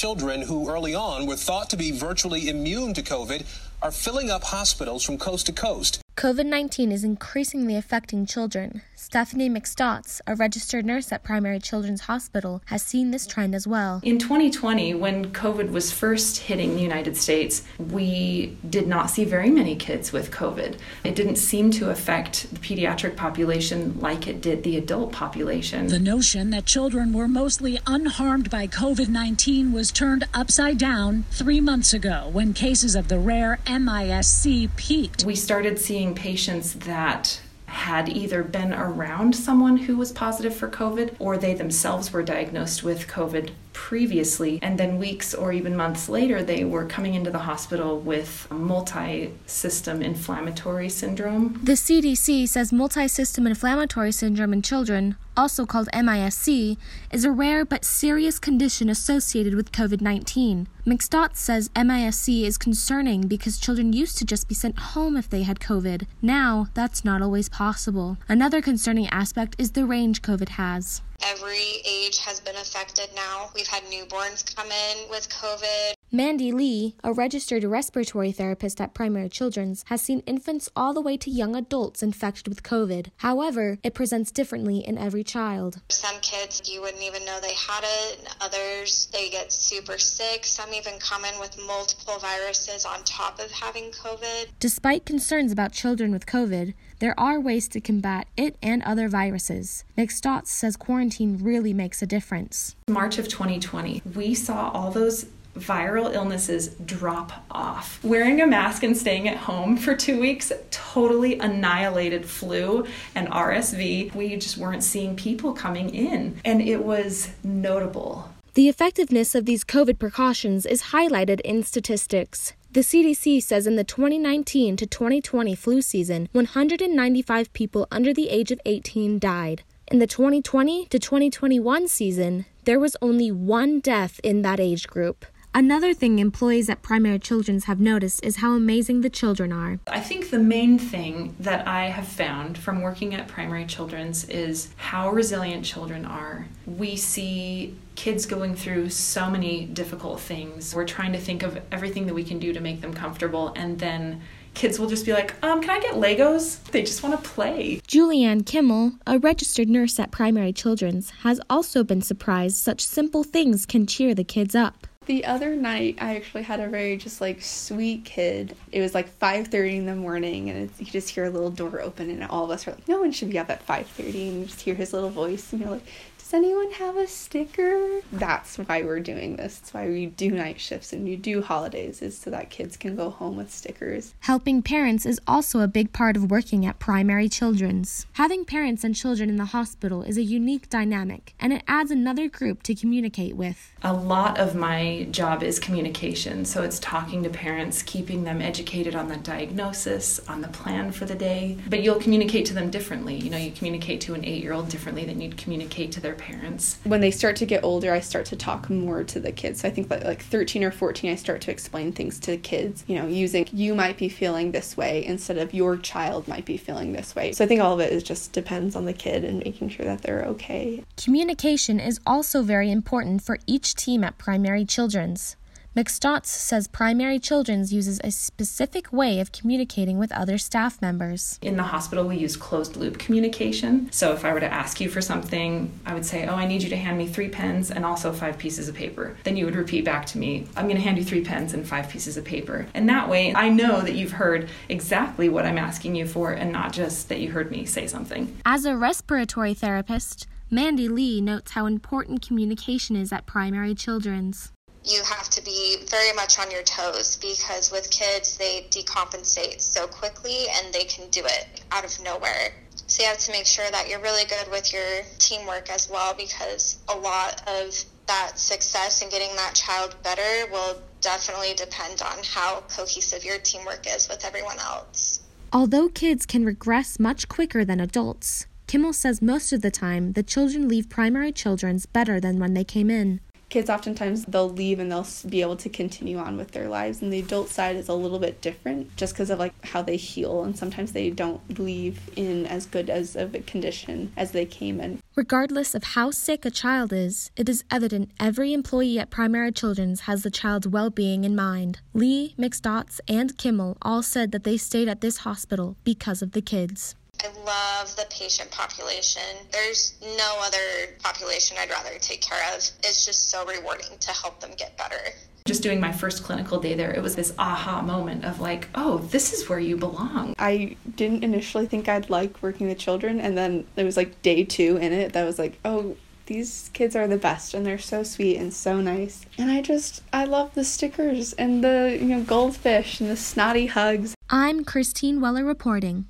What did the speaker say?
children who early on were thought to be virtually immune to COVID are filling up hospitals from coast to coast. COVID 19 is increasingly affecting children. Stephanie McStotts, a registered nurse at Primary Children's Hospital, has seen this trend as well. In 2020, when COVID was first hitting the United States, we did not see very many kids with COVID. It didn't seem to affect the pediatric population like it did the adult population. The notion that children were mostly unharmed by COVID 19 was turned upside down three months ago when cases of the rare MIS-C peaked. We started seeing patients that had either been around someone who was positive for COVID or they themselves were diagnosed with COVID previously. And then weeks or even months later, they were coming into the hospital with multi system inflammatory syndrome. The CDC says multi system inflammatory syndrome in children, also called MIS-C, is a rare but serious condition associated with COVID 19. McStott says MIS-C is concerning because children used to just be sent home if they had COVID. Now, that's not always possible. Another concerning aspect is the range COVID has. Every age has been affected now. We've had newborns come in with COVID. Mandy Lee, a registered respiratory therapist at Primary Children's, has seen infants all the way to young adults infected with COVID. However, it presents differently in every child. Some kids, you wouldn't even know they had it. Others, they get super sick. Some even come in with multiple viruses on top of having COVID. Despite concerns about children with COVID, there are ways to combat it and other viruses. McStotts says quarantine really makes a difference. March of 2020, we saw all those viral illnesses drop off. Wearing a mask and staying at home for two weeks totally annihilated flu and RSV. We just weren't seeing people coming in, and it was notable. The effectiveness of these COVID precautions is highlighted in statistics. The CDC says in the 2019 to 2020 flu season, 195 people under the age of 18 died. In the 2020 to 2021 season, there was only one death in that age group. Another thing employees at Primary Children's have noticed is how amazing the children are. I think the main thing that I have found from working at Primary Children's is how resilient children are. We see kids going through so many difficult things. We're trying to think of everything that we can do to make them comfortable, and then kids will just be like, um, can I get Legos? They just want to play. Julianne Kimmel, a registered nurse at Primary Children's, has also been surprised such simple things can cheer the kids up. The other night, I actually had a very just like sweet kid. It was like 5:30 in the morning, and you just hear a little door open, and all of us are like, "No one should be up at 5:30." And you just hear his little voice, and you're like, does anyone have a sticker? That's why we're doing this. That's why we do night shifts and you do holidays, is so that kids can go home with stickers. Helping parents is also a big part of working at Primary Children's. Having parents and children in the hospital is a unique dynamic, and it adds another group to communicate with. A lot of my job is communication, so it's talking to parents, keeping them educated on the diagnosis, on the plan for the day. But you'll communicate to them differently. You know, you communicate to an eight year old differently than you'd communicate to their parents. When they start to get older, I start to talk more to the kids. So I think like, like 13 or 14, I start to explain things to kids, you know, using you might be feeling this way instead of your child might be feeling this way. So I think all of it is just depends on the kid and making sure that they're okay. Communication is also very important for each team at Primary Children's. McStotts says Primary Children's uses a specific way of communicating with other staff members. In the hospital, we use closed loop communication. So if I were to ask you for something, I would say, Oh, I need you to hand me three pens and also five pieces of paper. Then you would repeat back to me, I'm going to hand you three pens and five pieces of paper. And that way, I know that you've heard exactly what I'm asking you for and not just that you heard me say something. As a respiratory therapist, Mandy Lee notes how important communication is at Primary Children's you have to be very much on your toes because with kids they decompensate so quickly and they can do it out of nowhere. So you have to make sure that you're really good with your teamwork as well because a lot of that success and getting that child better will definitely depend on how cohesive your teamwork is with everyone else. Although kids can regress much quicker than adults, Kimmel says most of the time the children leave primary children's better than when they came in kids oftentimes they'll leave and they'll be able to continue on with their lives and the adult side is a little bit different just because of like how they heal and sometimes they don't leave in as good as of a condition as they came in. Regardless of how sick a child is it is evident every employee at primary children's has the child's well-being in mind. Lee mcstotts and kimmel all said that they stayed at this hospital because of the kids I love the patient population. There's no other population I'd rather take care of. It's just so rewarding to help them get better. Just doing my first clinical day there, it was this aha moment of like, oh, this is where you belong. I didn't initially think I'd like working with children, and then it was like day two in it that was like, oh, these kids are the best and they're so sweet and so nice. And I just, I love the stickers and the, you know, goldfish and the snotty hugs. I'm Kristine Weller reporting.